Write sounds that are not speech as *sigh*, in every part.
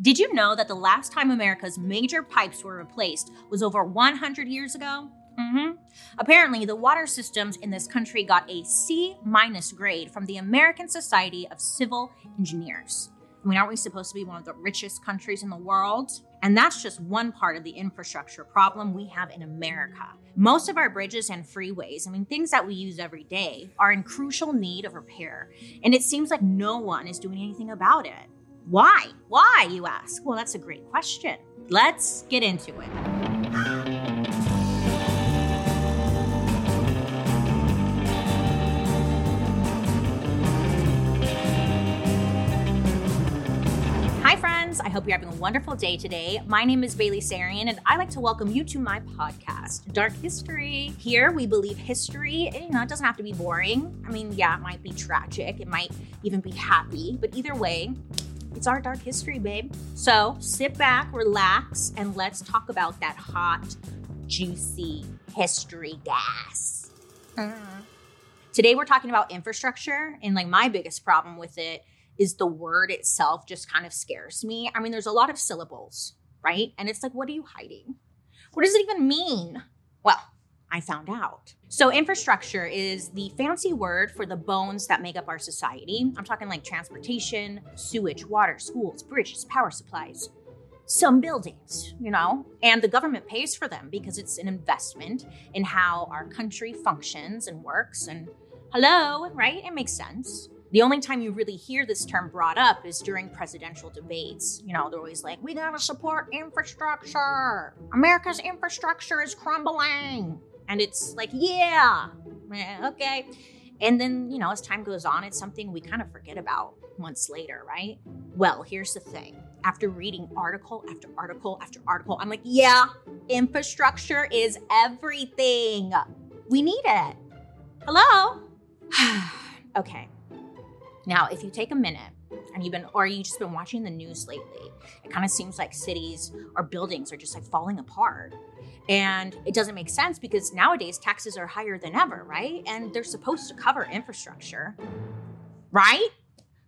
Did you know that the last time America's major pipes were replaced was over 100 years ago? Mm-hmm. Apparently, the water systems in this country got a C minus grade from the American Society of Civil Engineers. I mean, aren't we supposed to be one of the richest countries in the world? And that's just one part of the infrastructure problem we have in America. Most of our bridges and freeways, I mean, things that we use every day, are in crucial need of repair. And it seems like no one is doing anything about it. Why? Why, you ask? Well, that's a great question. Let's get into it. Hi, friends. I hope you're having a wonderful day today. My name is Bailey Sarian, and I like to welcome you to my podcast, Dark History. Here, we believe history, you know, it doesn't have to be boring. I mean, yeah, it might be tragic, it might even be happy, but either way, it's our dark history, babe. So sit back, relax, and let's talk about that hot, juicy history gas. Mm. Today, we're talking about infrastructure, and like my biggest problem with it is the word itself just kind of scares me. I mean, there's a lot of syllables, right? And it's like, what are you hiding? What does it even mean? Well, I found out. So, infrastructure is the fancy word for the bones that make up our society. I'm talking like transportation, sewage, water, schools, bridges, power supplies, some buildings, you know, and the government pays for them because it's an investment in how our country functions and works. And hello, right? It makes sense. The only time you really hear this term brought up is during presidential debates. You know, they're always like, we gotta support infrastructure. America's infrastructure is crumbling. And it's like, yeah, okay. And then, you know, as time goes on, it's something we kind of forget about months later, right? Well, here's the thing. After reading article after article after article, I'm like, yeah, infrastructure is everything. We need it. Hello? *sighs* okay. Now, if you take a minute and you've been, or you just been watching the news lately, it kind of seems like cities or buildings are just like falling apart. And it doesn't make sense because nowadays taxes are higher than ever, right? And they're supposed to cover infrastructure, right?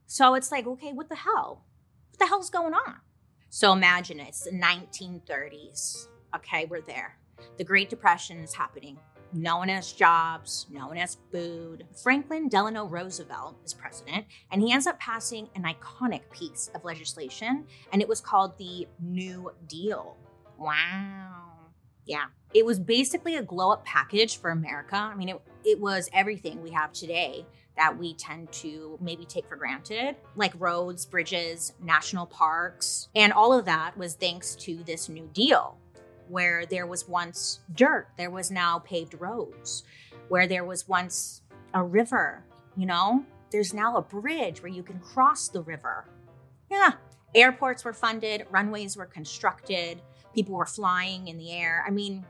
So it's like, okay, what the hell? What the hell's going on? So imagine it's the 1930s. Okay, we're there. The Great Depression is happening. No one has jobs, no one has food. Franklin Delano Roosevelt is president, and he ends up passing an iconic piece of legislation, and it was called the New Deal. Wow. Yeah. It was basically a glow up package for America. I mean, it, it was everything we have today that we tend to maybe take for granted, like roads, bridges, national parks. And all of that was thanks to this New Deal where there was once dirt, there was now paved roads. Where there was once a river, you know, there's now a bridge where you can cross the river. Yeah. Airports were funded, runways were constructed, people were flying in the air. I mean,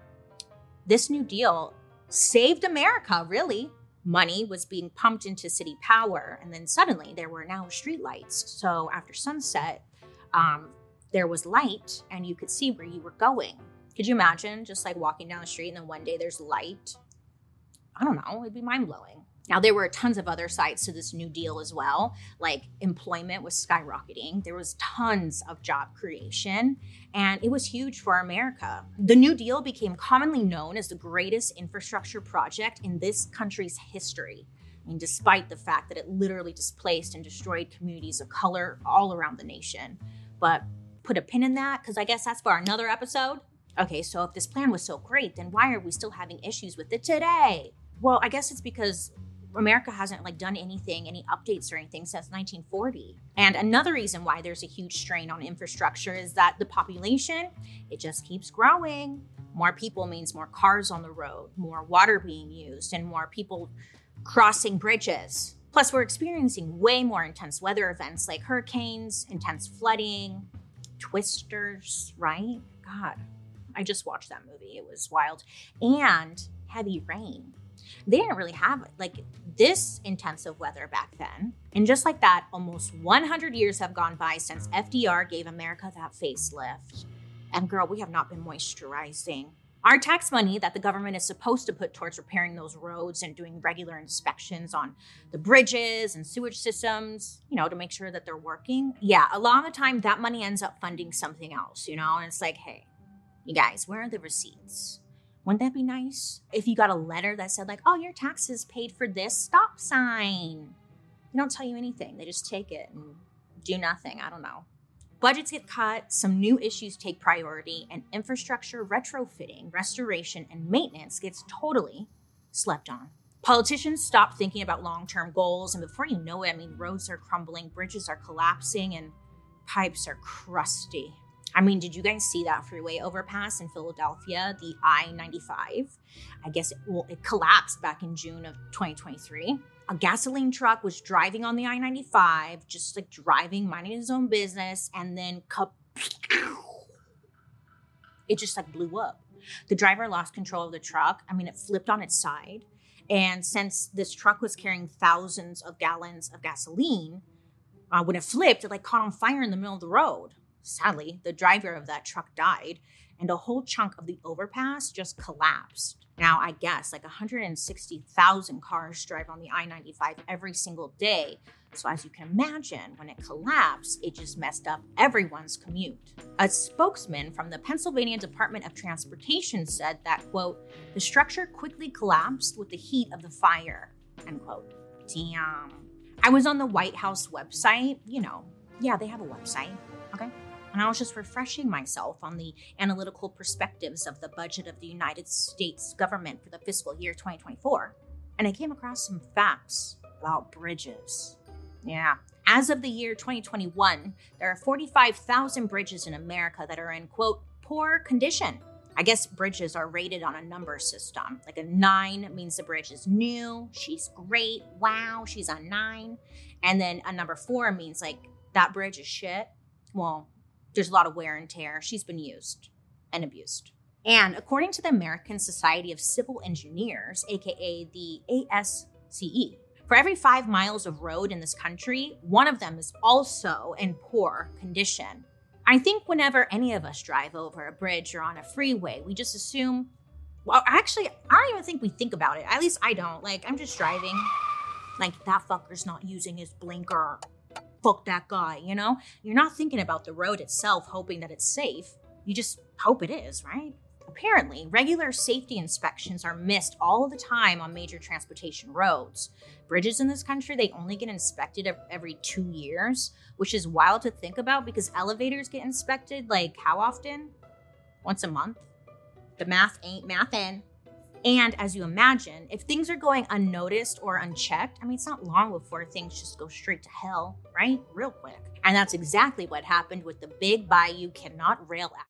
this New Deal saved America, really. Money was being pumped into city power, and then suddenly there were now streetlights. So after sunset, um, there was light, and you could see where you were going. Could you imagine just like walking down the street and then one day there's light? I don't know, it'd be mind blowing. Now, there were tons of other sides to this New Deal as well. Like employment was skyrocketing, there was tons of job creation, and it was huge for America. The New Deal became commonly known as the greatest infrastructure project in this country's history. I mean, despite the fact that it literally displaced and destroyed communities of color all around the nation. But put a pin in that because I guess that's for another episode. Okay, so if this plan was so great, then why are we still having issues with it today? Well, I guess it's because America hasn't like done anything, any updates or anything since 1940. And another reason why there's a huge strain on infrastructure is that the population, it just keeps growing. More people means more cars on the road, more water being used, and more people crossing bridges. Plus, we're experiencing way more intense weather events like hurricanes, intense flooding, Twisters, right? God, I just watched that movie. It was wild. And Heavy Rain. They didn't really have like this intensive weather back then. And just like that, almost 100 years have gone by since FDR gave America that facelift. And girl, we have not been moisturizing. Our tax money that the government is supposed to put towards repairing those roads and doing regular inspections on the bridges and sewage systems, you know, to make sure that they're working. Yeah, a lot of the time that money ends up funding something else, you know, and it's like, hey, you guys, where are the receipts? Wouldn't that be nice? If you got a letter that said, like, oh, your taxes paid for this stop sign. They don't tell you anything. They just take it and do nothing. I don't know. Budgets get cut, some new issues take priority, and infrastructure retrofitting, restoration, and maintenance gets totally slept on. Politicians stop thinking about long term goals, and before you know it, I mean, roads are crumbling, bridges are collapsing, and pipes are crusty. I mean, did you guys see that freeway overpass in Philadelphia, the I 95? I guess it, well, it collapsed back in June of 2023 a gasoline truck was driving on the I 95, just like driving, minding his own business, and then it just like blew up. The driver lost control of the truck. I mean, it flipped on its side. And since this truck was carrying thousands of gallons of gasoline, uh, when it flipped, it like caught on fire in the middle of the road. Sadly, the driver of that truck died, and a whole chunk of the overpass just collapsed. Now, I guess like 160,000 cars drive on the I 95 every single day. So, as you can imagine, when it collapsed, it just messed up everyone's commute. A spokesman from the Pennsylvania Department of Transportation said that, quote, the structure quickly collapsed with the heat of the fire, end quote. Damn. I was on the White House website. You know, yeah, they have a website. Okay and I was just refreshing myself on the analytical perspectives of the budget of the United States government for the fiscal year 2024. And I came across some facts about bridges. Yeah. As of the year 2021, there are 45,000 bridges in America that are in, quote, poor condition. I guess bridges are rated on a number system. Like a nine means the bridge is new, she's great, wow, she's a nine. And then a number four means like that bridge is shit. Well, there's a lot of wear and tear. She's been used and abused. And according to the American Society of Civil Engineers, aka the ASCE, for every five miles of road in this country, one of them is also in poor condition. I think whenever any of us drive over a bridge or on a freeway, we just assume, well, actually, I don't even think we think about it. At least I don't. Like, I'm just driving. Like, that fucker's not using his blinker fuck that guy, you know? You're not thinking about the road itself, hoping that it's safe. You just hope it is, right? Apparently, regular safety inspections are missed all the time on major transportation roads. Bridges in this country, they only get inspected every two years, which is wild to think about because elevators get inspected like how often? Once a month? The math ain't mathin'. And as you imagine, if things are going unnoticed or unchecked, I mean, it's not long before things just go straight to hell, right? Real quick. And that's exactly what happened with the Big Bayou Canot Rail Act.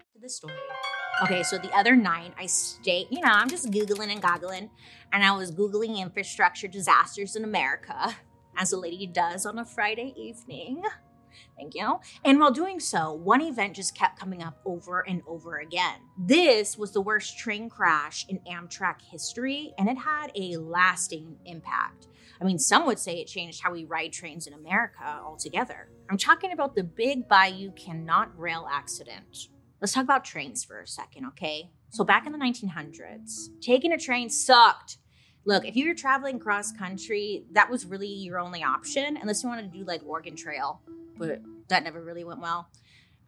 Story. Okay, so the other night I stayed, you know, I'm just Googling and goggling, and I was Googling infrastructure disasters in America, as a lady does on a Friday evening. Thank you. And while doing so, one event just kept coming up over and over again. This was the worst train crash in Amtrak history, and it had a lasting impact. I mean, some would say it changed how we ride trains in America altogether. I'm talking about the Big Bayou Canot Rail accident. Let's talk about trains for a second, okay? So, back in the 1900s, taking a train sucked. Look, if you were traveling cross country, that was really your only option, unless you wanted to do like Oregon Trail, but that never really went well.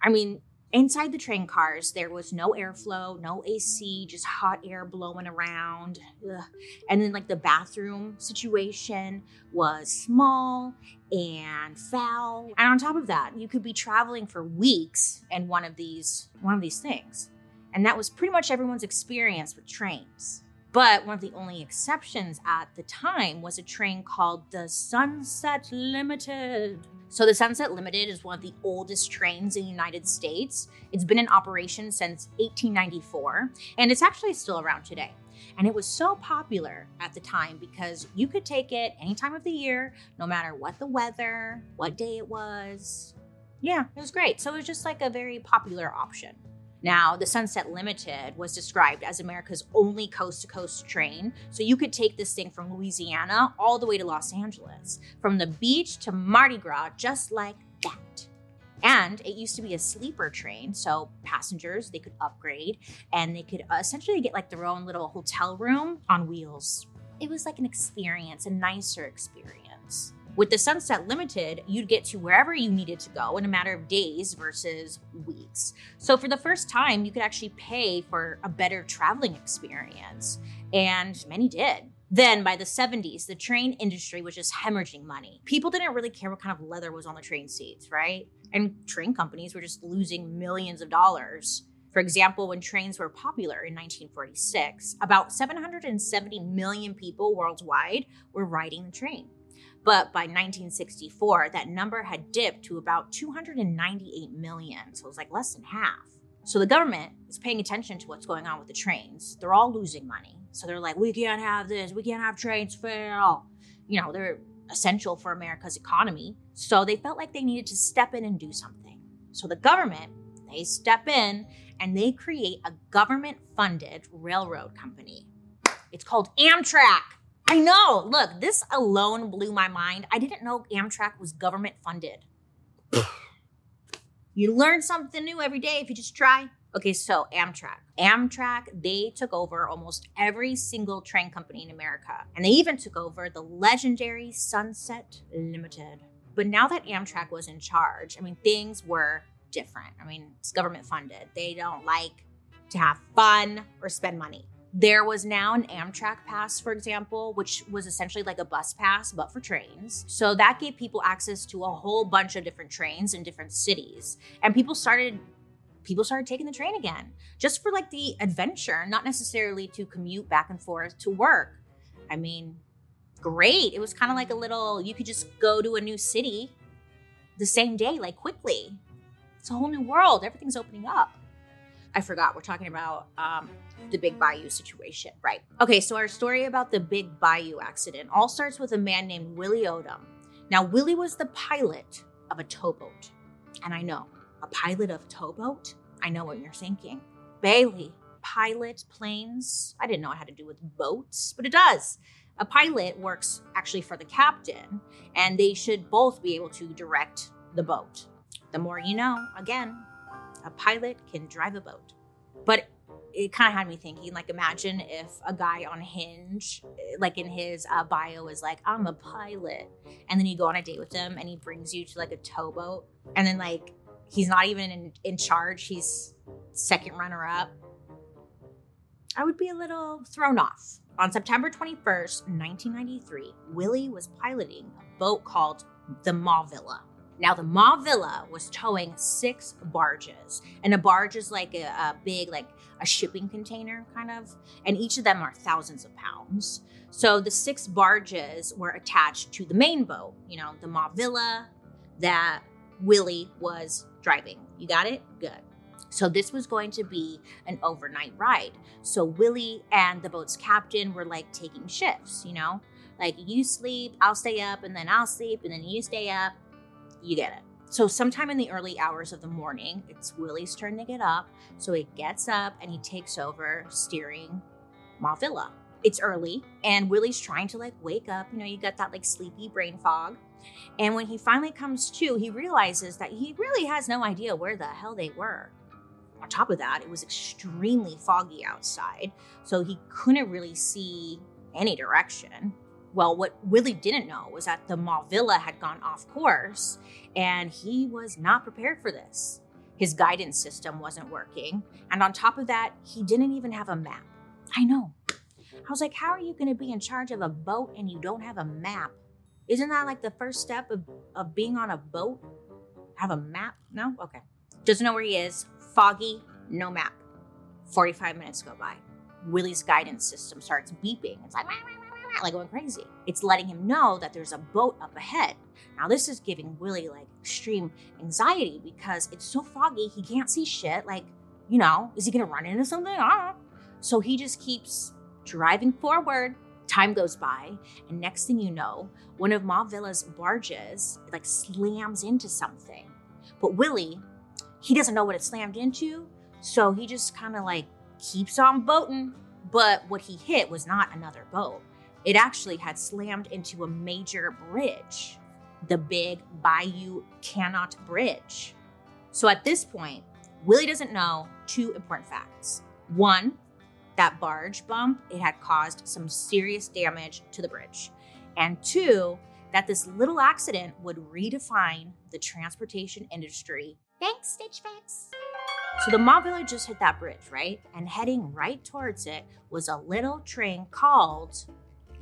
I mean, Inside the train cars, there was no airflow, no AC, just hot air blowing around. Ugh. And then, like, the bathroom situation was small and foul. And on top of that, you could be traveling for weeks in one of these one of these things. And that was pretty much everyone's experience with trains. But one of the only exceptions at the time was a train called the Sunset Limited. So, the Sunset Limited is one of the oldest trains in the United States. It's been in operation since 1894, and it's actually still around today. And it was so popular at the time because you could take it any time of the year, no matter what the weather, what day it was. Yeah, it was great. So, it was just like a very popular option. Now, the Sunset Limited was described as America's only coast to coast train. So you could take this thing from Louisiana all the way to Los Angeles, from the beach to Mardi Gras, just like that. And it used to be a sleeper train, so passengers they could upgrade and they could uh, essentially get like their own little hotel room on wheels. It was like an experience, a nicer experience. With the Sunset Limited, you'd get to wherever you needed to go in a matter of days versus weeks. So, for the first time, you could actually pay for a better traveling experience, and many did. Then by the 70s, the train industry was just hemorrhaging money. People didn't really care what kind of leather was on the train seats, right? And train companies were just losing millions of dollars. For example, when trains were popular in 1946, about 770 million people worldwide were riding the train. But by 1964, that number had dipped to about 298 million. So it was like less than half. So the government is paying attention to what's going on with the trains. They're all losing money. So they're like, we can't have this. We can't have trains fail. You know, they're essential for America's economy. So they felt like they needed to step in and do something. So the government, they step in and they create a government funded railroad company. It's called Amtrak. I know. Look, this alone blew my mind. I didn't know Amtrak was government funded. *sighs* you learn something new every day if you just try. Okay, so Amtrak. Amtrak, they took over almost every single train company in America. And they even took over the legendary Sunset Limited. But now that Amtrak was in charge, I mean, things were different. I mean, it's government funded. They don't like to have fun or spend money. There was now an Amtrak pass, for example, which was essentially like a bus pass, but for trains. So that gave people access to a whole bunch of different trains in different cities. And people started people started taking the train again just for like the adventure, not necessarily to commute back and forth to work. I mean, great. It was kind of like a little, you could just go to a new city the same day, like quickly. It's a whole new world. Everything's opening up. I forgot we're talking about um, the Big Bayou situation, right? Okay, so our story about the Big Bayou accident all starts with a man named Willie Odom. Now, Willie was the pilot of a towboat. And I know, a pilot of towboat? I know what you're thinking. Bailey, pilot planes? I didn't know it had to do with boats, but it does. A pilot works actually for the captain, and they should both be able to direct the boat. The more you know, again, a pilot can drive a boat. But it kind of had me thinking like imagine if a guy on hinge like in his uh, bio is like i'm a pilot and then you go on a date with him and he brings you to like a towboat and then like he's not even in, in charge he's second runner up. I would be a little thrown off. On september 21st 1993 willie was piloting a boat called the mauvilla now, the Mauvilla was towing six barges, and a barge is like a, a, big, like a shipping container, kind of, and each of them are thousands of pounds. So the six barges were attached to the main boat, you know, the Mauvilla that Willie was driving. You got it? Good. So this was going to be an overnight ride. So Willie and the boat's captain were like taking shifts, you know? Like you sleep, I'll stay up, and then I'll sleep, and then you stay up you get it. So, sometime in the early hours of the morning, it's Willie's turn to get up. So, he gets up and he takes over steering Mauvilla. It's early, and Willie's trying to like wake up. You know, you got that like sleepy brain fog. And when he finally comes to, he realizes that he really has no idea where the hell they were. On top of that, it was extremely foggy outside, so he couldn't really see any direction. Well, what Willie didn't know was that the Mauvilla had gone off course, and he was not prepared for this. His guidance system wasn't working, and on top of that, he didn't even have a map. I know. I was like, how are you going to be in charge of a boat and you don't have a map? Isn't that like the first step of, of being on a boat? Have a map? No? Okay. Doesn't know where he is. Foggy, no map. 45 minutes go by. Willie's guidance system starts beeping. It's like, like going crazy. It's letting him know that there's a boat up ahead. Now, this is giving Willie like extreme anxiety because it's so foggy, he can't see shit. Like, you know, is he gonna run into something? So he just keeps driving forward. Time goes by, and next thing you know, one of Mauvilla's barges like slams into something. But Willie, he doesn't know what it slammed into, so he just kind of like keeps on boating. But what he hit was not another boat. It actually had slammed into a major bridge, the big Bayou Canot Bridge. So at this point, Willie doesn't know two important facts. One, that barge bump, it had caused some serious damage to the bridge. And two, that this little accident would redefine the transportation industry. Thanks, Stitch Fix. So the Mauvilla just hit that bridge, right? And heading right towards it was a little train called,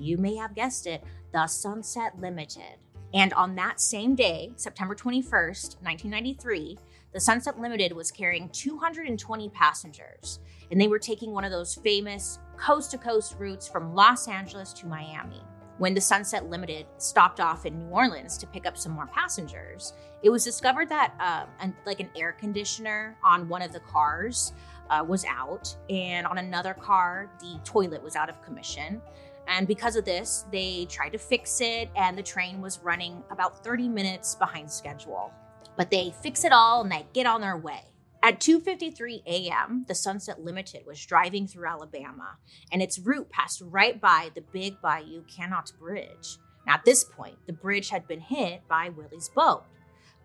you may have guessed it, the Sunset Limited. And on that same day, September 21st, 1993, the Sunset Limited was carrying 220 passengers, and they were taking one of those famous coast to coast routes from Los Angeles to Miami. When the Sunset Limited stopped off in New Orleans to pick up some more passengers, it was discovered that uh, an, like an air conditioner on one of the cars uh, was out, and on another car, the toilet was out of commission. And because of this, they tried to fix it, and the train was running about 30 minutes behind schedule. But they fix it all and they get on their way. At 2:53 a.m., the Sunset Limited was driving through Alabama, and its route passed right by the Big Bayou Canot Bridge. Now, at this point, the bridge had been hit by Willie's boat,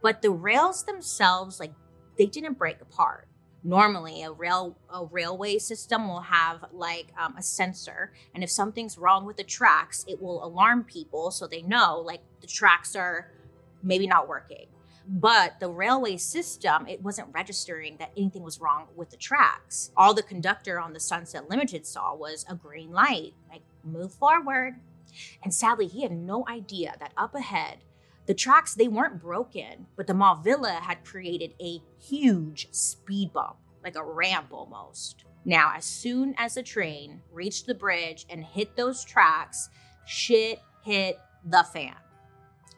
but the rails themselves, like, they didn't break apart. Normally, a rail a railway system will have like um, a sensor, and if something's wrong with the tracks, it will alarm people so they know like the tracks are maybe not working. But the railway system it wasn't registering that anything was wrong with the tracks. All the conductor on the sunset limited saw was a green light like move forward. And sadly he had no idea that up ahead the tracks they weren't broken but the Mauvilla had created a huge speed bump like a ramp almost. Now as soon as the train reached the bridge and hit those tracks shit hit the fan.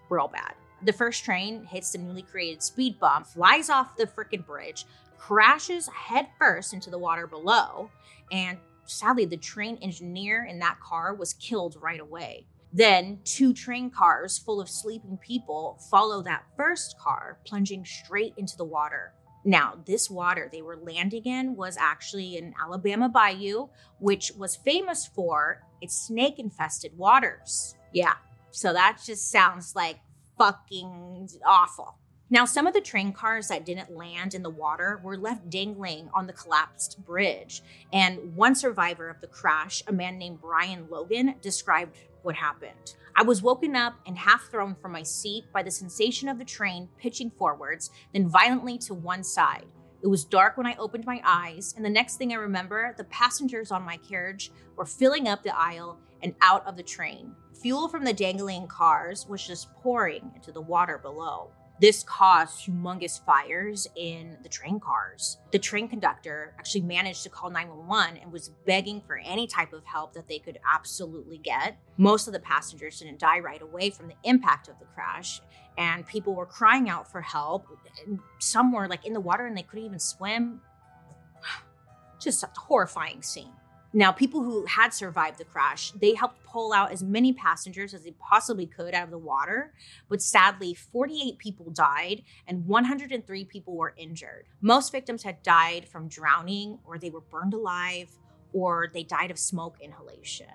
Real bad. The first train hits the newly created speed bump, flies off the freaking bridge, crashes headfirst into the water below, and sadly, the train engineer in that car was killed right away. Then, two train cars full of sleeping people follow that first car, plunging straight into the water. Now, this water they were landing in was actually an Alabama bayou, which was famous for its snake infested waters. Yeah, so that just sounds like fucking awful. Now, some of the train cars that didn't land in the water were left dangling on the collapsed bridge. And one survivor of the crash, a man named Brian Logan, described what happened. I was woken up and half thrown from my seat by the sensation of the train pitching forwards, then violently to one side. It was dark when I opened my eyes, and the next thing I remember, the passengers on my carriage were filling up the aisle and out of the train. Fuel from the dangling cars was just pouring into the water below. This caused humongous fires in the train cars. The train conductor actually managed to call 911 and was begging for any type of help that they could absolutely get. Most of the passengers didn't die right away from the impact of the crash, and people were crying out for help. Some were like in the water and they couldn't even swim. *sighs* Just a horrifying scene. Now, people who had survived the crash, they helped pull out as many passengers as they possibly could out of the water, but sadly, 48 people died and 103 people were injured. Most victims had died from drowning or they were burned alive or they died of smoke inhalation.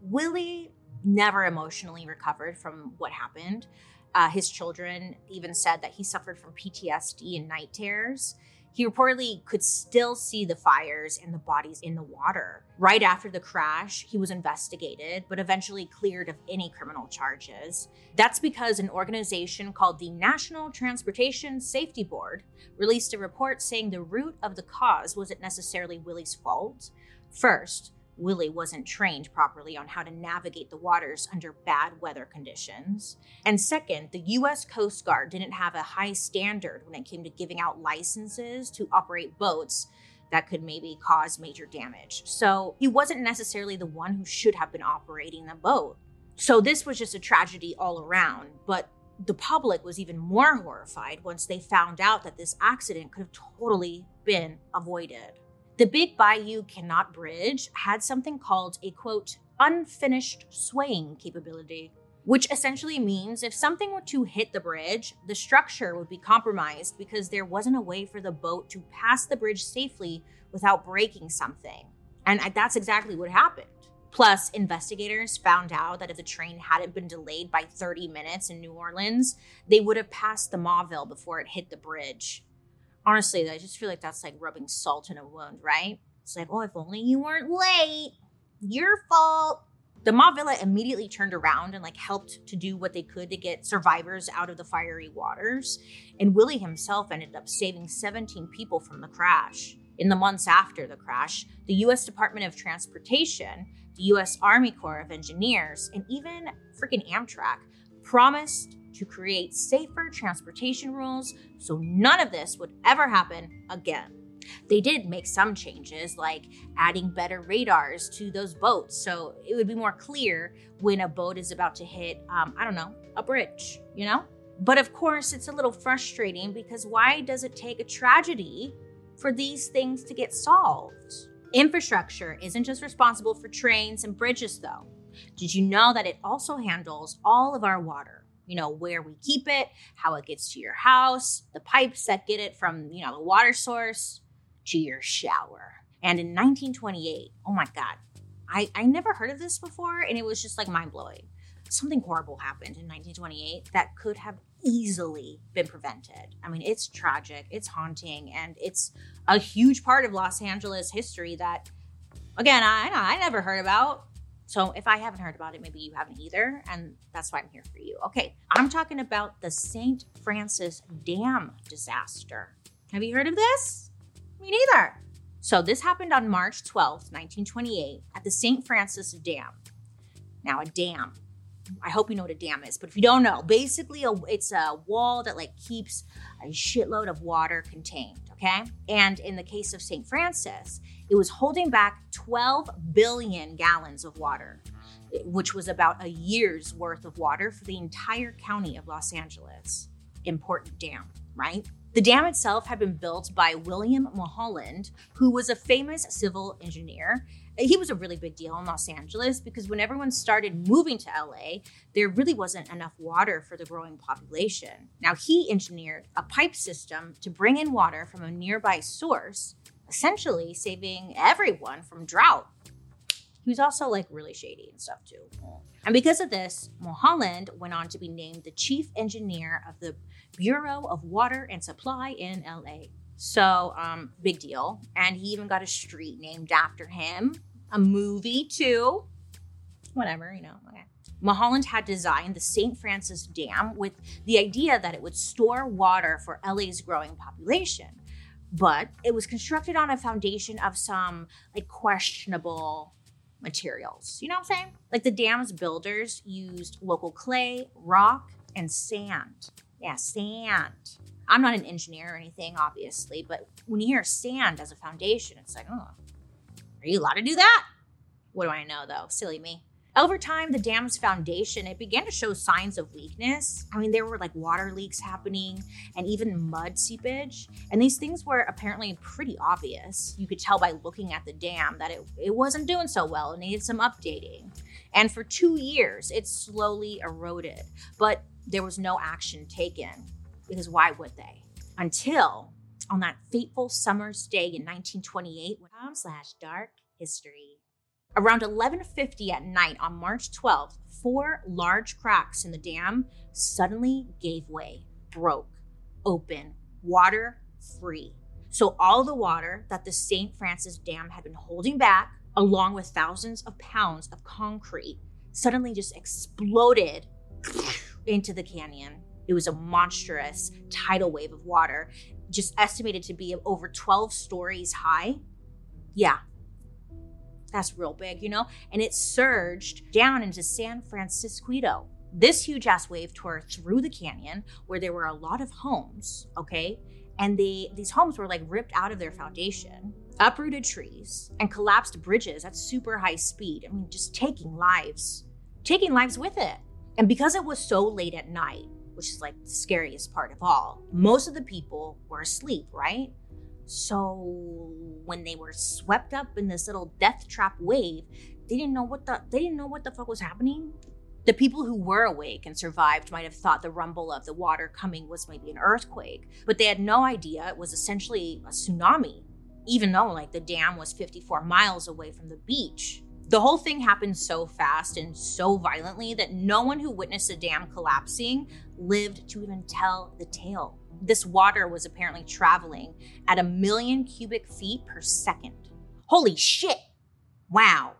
Willie never emotionally recovered from what happened. Uh, his children even said that he suffered from PTSD and night terrors. He reportedly could still see the fires and the bodies in the water. Right after the crash, he was investigated, but eventually cleared of any criminal charges. That's because an organization called the National Transportation Safety Board released a report saying the root of the cause wasn't necessarily Willie's fault. First, Willie wasn't trained properly on how to navigate the waters under bad weather conditions. And second, the US Coast Guard didn't have a high standard when it came to giving out licenses to operate boats that could maybe cause major damage. So he wasn't necessarily the one who should have been operating the boat. So this was just a tragedy all around, but the public was even more horrified once they found out that this accident could have totally been avoided. The Big Bayou Canot Bridge had something called a quote, unfinished swaying capability, which essentially means if something were to hit the bridge, the structure would be compromised because there wasn't a way for the boat to pass the bridge safely without breaking something. And that's exactly what happened. Plus, investigators found out that if the train hadn't been delayed by 30 minutes in New Orleans, they would have passed the Mauvilla before it hit the bridge honestly, I just feel like that's like rubbing salt in a wound, right? It's like, oh, if only you weren't late, your fault. The Mauvilla immediately turned around and like helped to do what they could to get survivors out of the fiery waters. And Willie himself ended up saving 17 people from the crash. In the months after the crash, the US Department of Transportation, the US Army Corps of Engineers, and even freaking Amtrak promised to create safer transportation rules so none of this would ever happen again. They did make some changes, like adding better radars to those boats so it would be more clear when a boat is about to hit, um, I don't know, a bridge, you know? But of course, it's a little frustrating because why does it take a tragedy for these things to get solved? Infrastructure isn't just responsible for trains and bridges, though. Did you know that it also handles all of our water? You know, where we keep it, how it gets to your house, the pipes that get it from, you know, the water source to your shower. And in 1928, oh my God, I, I never heard of this before, and it was just like mind blowing. Something horrible happened in 1928 that could have easily been prevented. I mean, it's tragic, it's haunting, and it's a huge part of Los Angeles history that, again, I, I never heard about. So if I haven't heard about it, maybe you haven't either. And that's why I'm here for you. Okay, I'm talking about the St. Francis Dam disaster. Have you heard of this? Me neither. So this happened on March 12th, 1928, at the St. Francis Dam. Now, a dam. I hope you know what a dam is, but if you don't know, basically a, it's a wall that like keeps a shitload of water contained, okay? And in the case of St. Francis, it was holding back 12 billion gallons of water, which was about a year's worth of water for the entire county of Los Angeles. Important dam, right? The dam itself had been built by William Mulholland, who was a famous civil engineer. He was a really big deal in Los Angeles because when everyone started moving to LA, there really wasn't enough water for the growing population. Now, he engineered a pipe system to bring in water from a nearby source essentially saving everyone from drought. He was also like really shady and stuff too. And because of this, Mulholland went on to be named the chief engineer of the Bureau of Water and Supply in LA. So, um, big deal. And he even got a street named after him, a movie too. Whatever, you know, okay. Mulholland had designed the St. Francis Dam with the idea that it would store water for LA's growing population but it was constructed on a foundation of some like questionable materials. You know what I'm saying? Like the dam's builders used local clay, rock, and sand. Yeah, sand. I'm not an engineer or anything, obviously, but when you hear sand as a foundation, it's like, oh, are you allowed to do that? What do I know though? Silly me. Over time, the dam's foundation, it began to show signs of weakness. I mean, there were like water leaks happening and even mud seepage. And these things were apparently pretty obvious. You could tell by looking at the dam that it, it wasn't doing so well. It needed some updating. And for two years, it slowly eroded. But there was no action taken because why would they? Until on that fateful summer's day in 1928, slash dark history. Around 11:50 at night on March 12th, four large cracks in the dam suddenly gave way, broke, open, water free. So all the water that the St. Francis Dam had been holding back, along with thousands of pounds of concrete, suddenly just exploded into the canyon. It was a monstrous tidal wave of water, just estimated to be over 12 stories high. Yeah, that's real big, you know? And it surged down into San Francisco. This huge ass wave tore through the canyon where there were a lot of homes, okay? And they these homes were like ripped out of their foundation, uprooted trees, and collapsed bridges at super high speed. I mean, just taking lives, taking lives with it. And because it was so late at night, which is like the scariest part of all, most of the people were asleep, right? So when they were swept up in this little death trap wave, they didn't know what the they didn't know what the fuck was happening. The people who were awake and survived might have thought the rumble of the water coming was maybe an earthquake, but they had no idea it was essentially a tsunami, even though like the dam was 54 miles away from the beach. The whole thing happened so fast and so violently that no one who witnessed the dam collapsing lived to even tell the tale. This water was apparently traveling at a million cubic feet per second. Holy shit! Wow.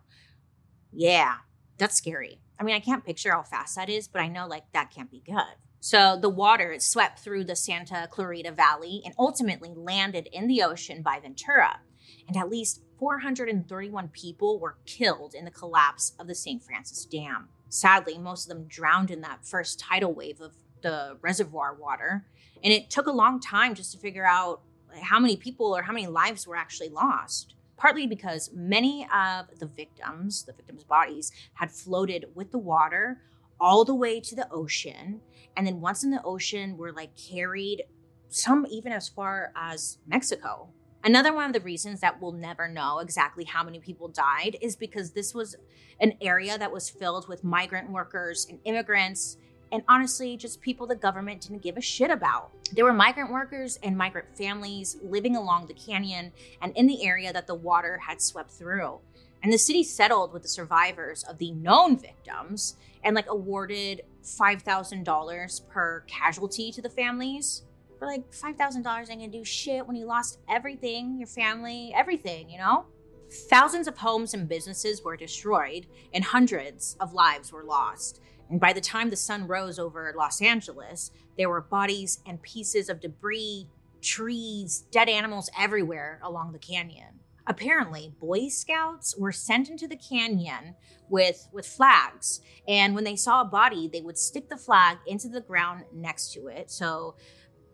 Yeah, that's scary. I mean, I can't picture how fast that is, but I know like that can't be good. So the water swept through the Santa Clarita Valley and ultimately landed in the ocean by Ventura. And at least 431 people were killed in the collapse of the St. Francis Dam. Sadly, most of them drowned in that first tidal wave of the reservoir water. And it took a long time just to figure out how many people or how many lives were actually lost. Partly because many of the victims, the victims' bodies, had floated with the water all the way to the ocean. And then once in the ocean, were like carried, some even as far as Mexico. Another one of the reasons that we'll never know exactly how many people died is because this was an area that was filled with migrant workers and immigrants and honestly, just people the government didn't give a shit about. There were migrant workers and migrant families living along the canyon and in the area that the water had swept through. And the city settled with the survivors of the known victims and like awarded $5,000 per casualty to the families. For like $5,000 ain't gonna do shit when you lost everything, your family, everything, you know? Thousands of homes and businesses were destroyed, and hundreds of lives were lost. And by the time the sun rose over Los Angeles, there were bodies and pieces of debris, trees, dead animals everywhere along the canyon. Apparently, Boy Scouts were sent into the canyon with, with flags. And when they saw a body, they would stick the flag into the ground next to it so,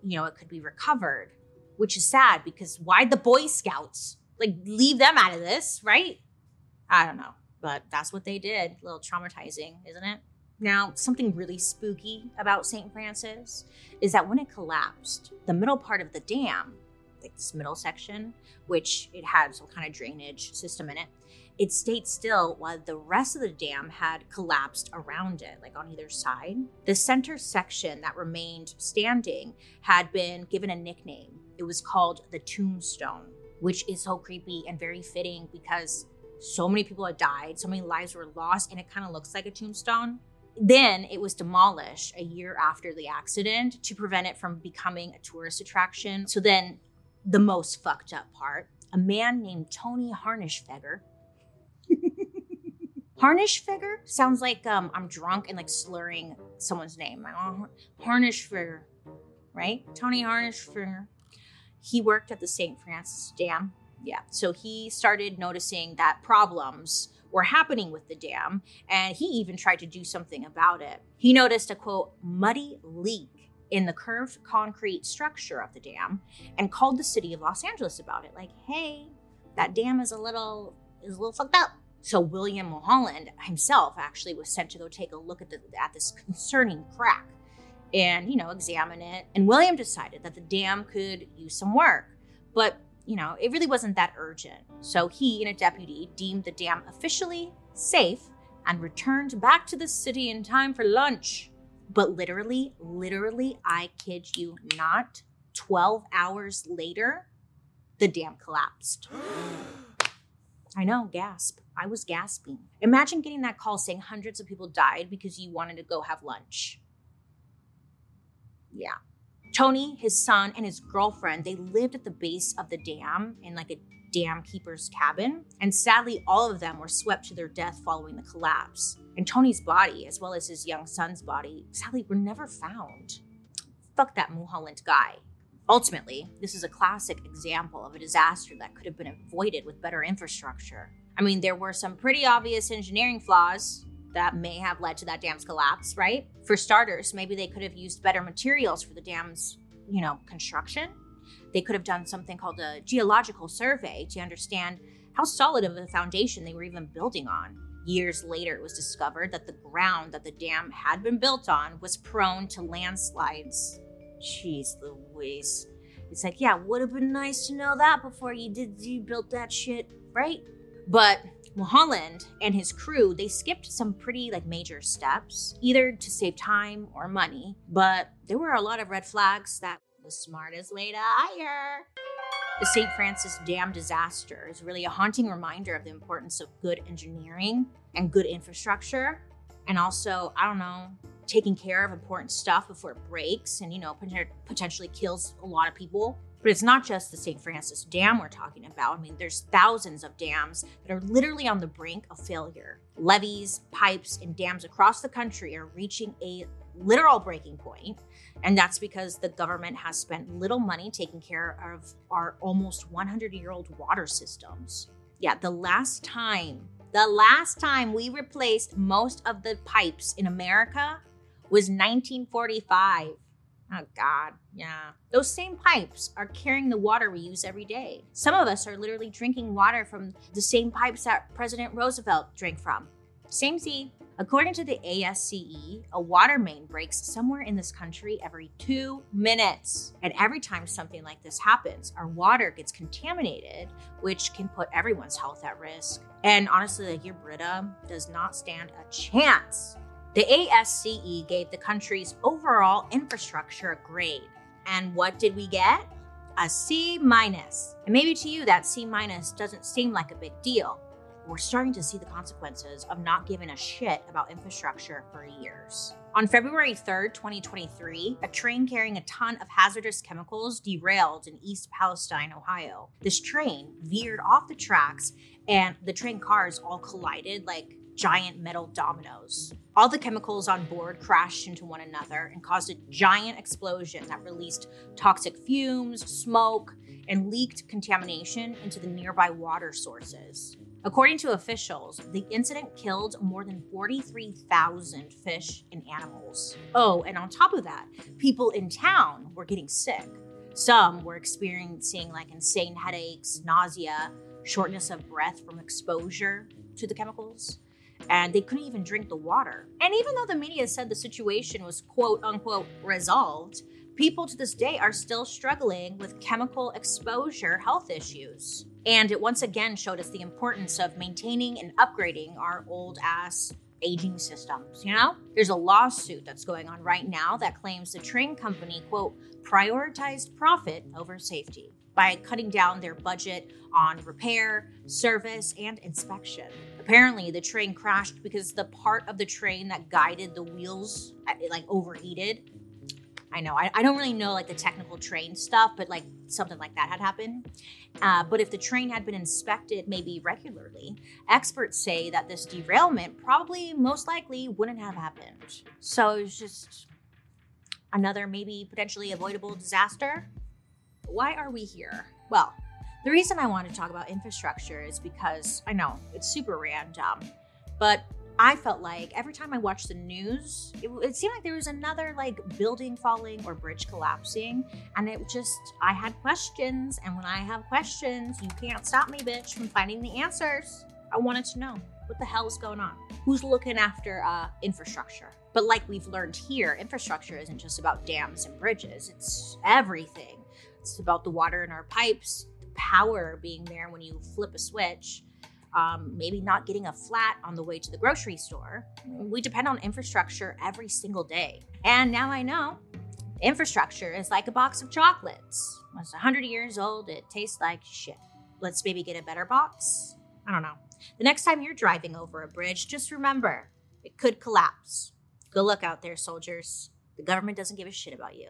you know, it could be recovered, which is sad because why the Boy Scouts? Like, leave them out of this, right? I don't know, but that's what they did. A little traumatizing, isn't it? Now, something really spooky about St. Francis is that when it collapsed, the middle part of the dam, like this middle section, which it had some kind of drainage system in it, it stayed still while the rest of the dam had collapsed around it, like on either side. The center section that remained standing had been given a nickname. It was called the Tombstone, which is so creepy and very fitting because so many people had died, so many lives were lost, and it kind of looks like a tombstone. Then it was demolished a year after the accident to prevent it from becoming a tourist attraction. So then the most fucked up part, a man named Tony Harnischfeger. Harnischfeger sounds like um, I'm drunk and like slurring someone's name. Harnischfeger, right? Tony Harnischfeger. He worked at the St. Francis Dam. Yeah. So he started noticing that problems were happening with the dam, and he even tried to do something about it. He noticed a quote, muddy leak in the curved concrete structure of the dam and called the city of Los Angeles about it. Like, hey, that dam is a little is a little fucked up. So William Mulholland himself actually was sent to go take a look at the, at this concerning crack and you know examine it. And William decided that the dam could use some work, but you know, it really wasn't that urgent. So he and a deputy deemed the dam officially safe and returned back to the city in time for lunch. But literally, literally, I kid you not, 12 hours later, the dam collapsed. I know, gasp. I was gasping. Imagine getting that call saying hundreds of people died because you wanted to go have lunch. Yeah. Tony, his son, and his girlfriend, they lived at the base of the dam in like a dam keeper's cabin. And sadly, all of them were swept to their death following the collapse. And Tony's body, as well as his young son's body, sadly were never found. Fuck that Mulholland guy. Ultimately, this is a classic example of a disaster that could have been avoided with better infrastructure. I mean, there were some pretty obvious engineering flaws that may have led to that dam's collapse, right? For starters, maybe they could have used better materials for the dam's, you know, construction. They could have done something called a geological survey to understand how solid of a foundation they were even building on. Years later, it was discovered that the ground that the dam had been built on was prone to landslides. Jeez Louise. It's like, yeah, would have been nice to know that before you did you built that shit, right? But Mulholland and his crew, they skipped some pretty like major steps, either to save time or money. But there were a lot of red flags that the smartest way to hire. The St. Francis Dam disaster is really a haunting reminder of the importance of good engineering and good infrastructure. And also, I don't know, taking care of important stuff before it breaks and, you know, potentially kills a lot of people. But it's not just the St. Francis Dam we're talking about. I mean, there's thousands of dams that are literally on the brink of failure. Levees, pipes, and dams across the country are reaching a literal breaking point, and that's because the government has spent little money taking care of our almost 100 year old water systems. Yeah, the last time, the last time we replaced most of the pipes in America was 1945. Oh, God. Yeah. Those same pipes are carrying the water we use every day. Some of us are literally drinking water from the same pipes that President Roosevelt drank from. Same Z. According to the ASCE, a water main breaks somewhere in this country every two minutes. And every time something like this happens, our water gets contaminated, which can put everyone's health at risk. And honestly, like your Brita does not stand a chance the ASCE gave the country's overall infrastructure a grade. And what did we get? A C minus. And maybe to you, that C minus doesn't seem like a big deal. We're starting to see the consequences of not giving a shit about infrastructure for years. On February 3rd, 2023, a train carrying a ton of hazardous chemicals derailed in East Palestine, Ohio. This train veered off the tracks and the train cars all collided like giant metal dominoes. All the chemicals on board crashed into one another and caused a giant explosion that released toxic fumes, smoke, and leaked contamination into the nearby water sources. According to officials, the incident killed more than 43,000 fish and animals. Oh, and on top of that, people in town were getting sick. Some were experiencing like insane headaches, nausea, shortness of breath from exposure to the chemicals and they couldn't even drink the water. And even though the media said the situation was quote unquote resolved, people to this day are still struggling with chemical exposure health issues. And it once again showed us the importance of maintaining and upgrading our old ass aging systems, you know? There's a lawsuit that's going on right now that claims the train company, quote, prioritized profit over safety by cutting down their budget on repair, service, and inspection. Apparently, the train crashed because the part of the train that guided the wheels uh, like overheated. I know I, I don't really know like the technical train stuff, but like something like that had happened. Uh, but if the train had been inspected maybe regularly, experts say that this derailment probably most likely wouldn't have happened. So it's just another maybe potentially avoidable disaster. Why are we here? Well, the reason I want to talk about infrastructure is because I know it's super random, but I felt like every time I watched the news, it, it, seemed like there was another like building falling or bridge collapsing. And it just, I had questions. And when I have questions, you can't stop me, bitch, from finding the answers. I wanted to know what the hell is going on? Who's looking after uh, infrastructure? But like we've learned here, infrastructure isn't just about dams and bridges, it's everything. It's about the water in our pipes, power being there when you flip a switch. Um, maybe not getting a flat on the way to the grocery store. We depend on infrastructure every single day. And now I know infrastructure is like a box of chocolates. It's 100 years old, it tastes like shit. Let's maybe get a better box I don't know. The next time you're driving over a bridge, just remember it could collapse. Good luck out there, soldiers. The government doesn't give a shit about you.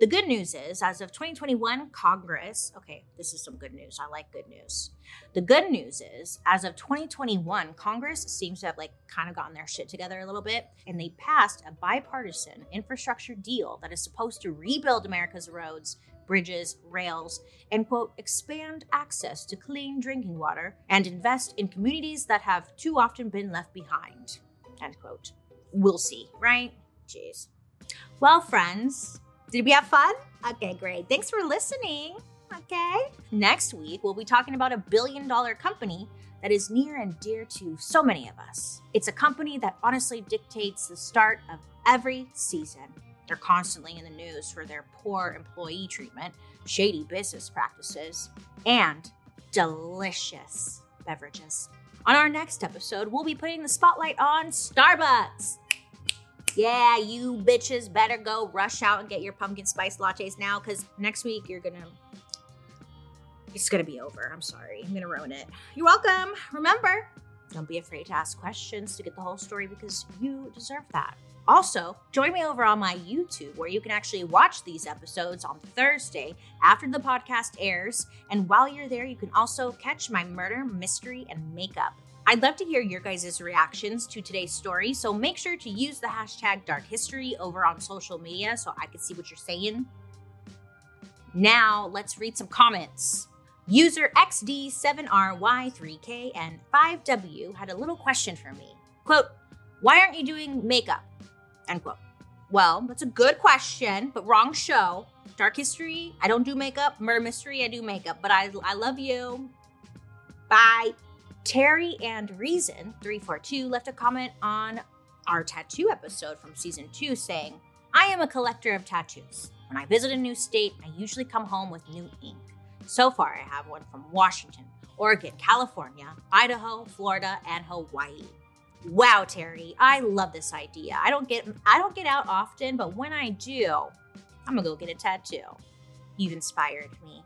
The good news is, as of 2021, Congress, okay, this is some good news. I like good news. The good news is, as of 2021, Congress seems to have like kind of gotten their shit together a little bit, and they passed a bipartisan infrastructure deal that is supposed to rebuild America's roads, bridges, rails, and quote, expand access to clean drinking water and invest in communities that have too often been left behind, end quote. We'll see, right? Jeez. Well, friends, did we have fun? Okay, great. Thanks for listening. Okay. Next week, we'll be talking about a billion dollar company that is near and dear to so many of us. It's a company that honestly dictates the start of every season. They're constantly in the news for their poor employee treatment, shady business practices, and delicious beverages. On our next episode, we'll be putting the spotlight on Starbucks. Yeah, you bitches better go rush out and get your pumpkin spice lattes now because next week you're gonna. It's gonna be over. I'm sorry. I'm gonna ruin it. You're welcome. Remember, don't be afraid to ask questions to get the whole story because you deserve that. Also, join me over on my YouTube where you can actually watch these episodes on Thursday after the podcast airs. And while you're there, you can also catch my murder, mystery, and makeup I'd love to hear your guys' reactions to today's story, so make sure to use the hashtag dark history over on social media so I can see what you're saying. Now, let's read some comments. User XD7RY3K and 5W had a little question for me. Quote, why aren't you doing makeup? End quote. Well, that's a good question, but wrong show. Dark history, I don't do makeup. Murder mystery, I do makeup. But I, I love you. Bye. Terry and Reason 342 left a comment on our tattoo episode from season two saying, I am a collector of tattoos. When I visit a new state, I usually come home with new ink. So far, I have one from Washington, Oregon, California, Idaho, Florida, and Hawaii. Wow, Terry, I love this idea. I don't get I don't get out often, but when I do, I'm gonna go get a tattoo. You've inspired me.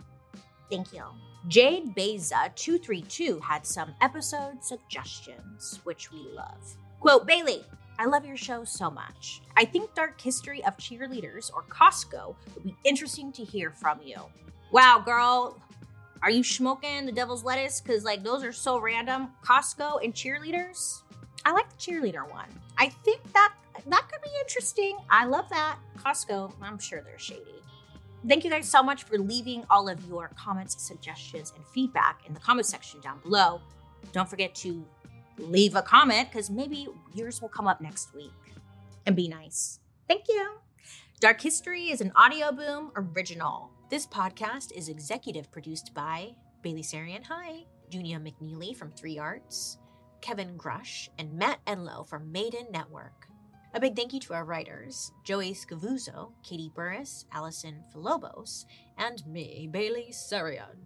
Thank you. Jade Beza 232 had some episode suggestions, which we love. Quote Bailey, I love your show so much. I think Dark History of Cheerleaders or Costco would be interesting to hear from you. Wow, girl, are you smoking the devil's lettuce? Because, like, those are so random. Costco and cheerleaders? I like the cheerleader one. I think that that could be interesting. I love that. Costco, I'm sure they're shady. Thank you guys so much for leaving all of your comments, suggestions, and feedback in the comment section down below. Don't forget to leave a comment because maybe yours will come up next week. And be nice. Thank you. Dark History is an Audioboom original. This podcast is executive produced by Bailey Sarian, hi, Junia McNeely from Three Arts, Kevin Grush, and Matt Enlow from Maiden Network. A big thank you to our writers, Joey Scavuzzo, Katie Burris, Allison Philobos, and me, Bailey Sarian.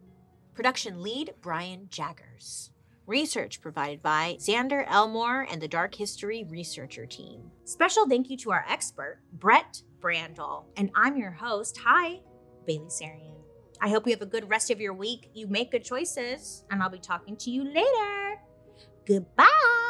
Production lead, Brian Jaggers. Research provided by Xander Elmore and the Dark History Researcher Team. Special thank you to our expert, Brett Brandel. And I'm your host, hi, Bailey Sarian. I hope you have a good rest of your week. You make good choices, and I'll be talking to you later. Goodbye.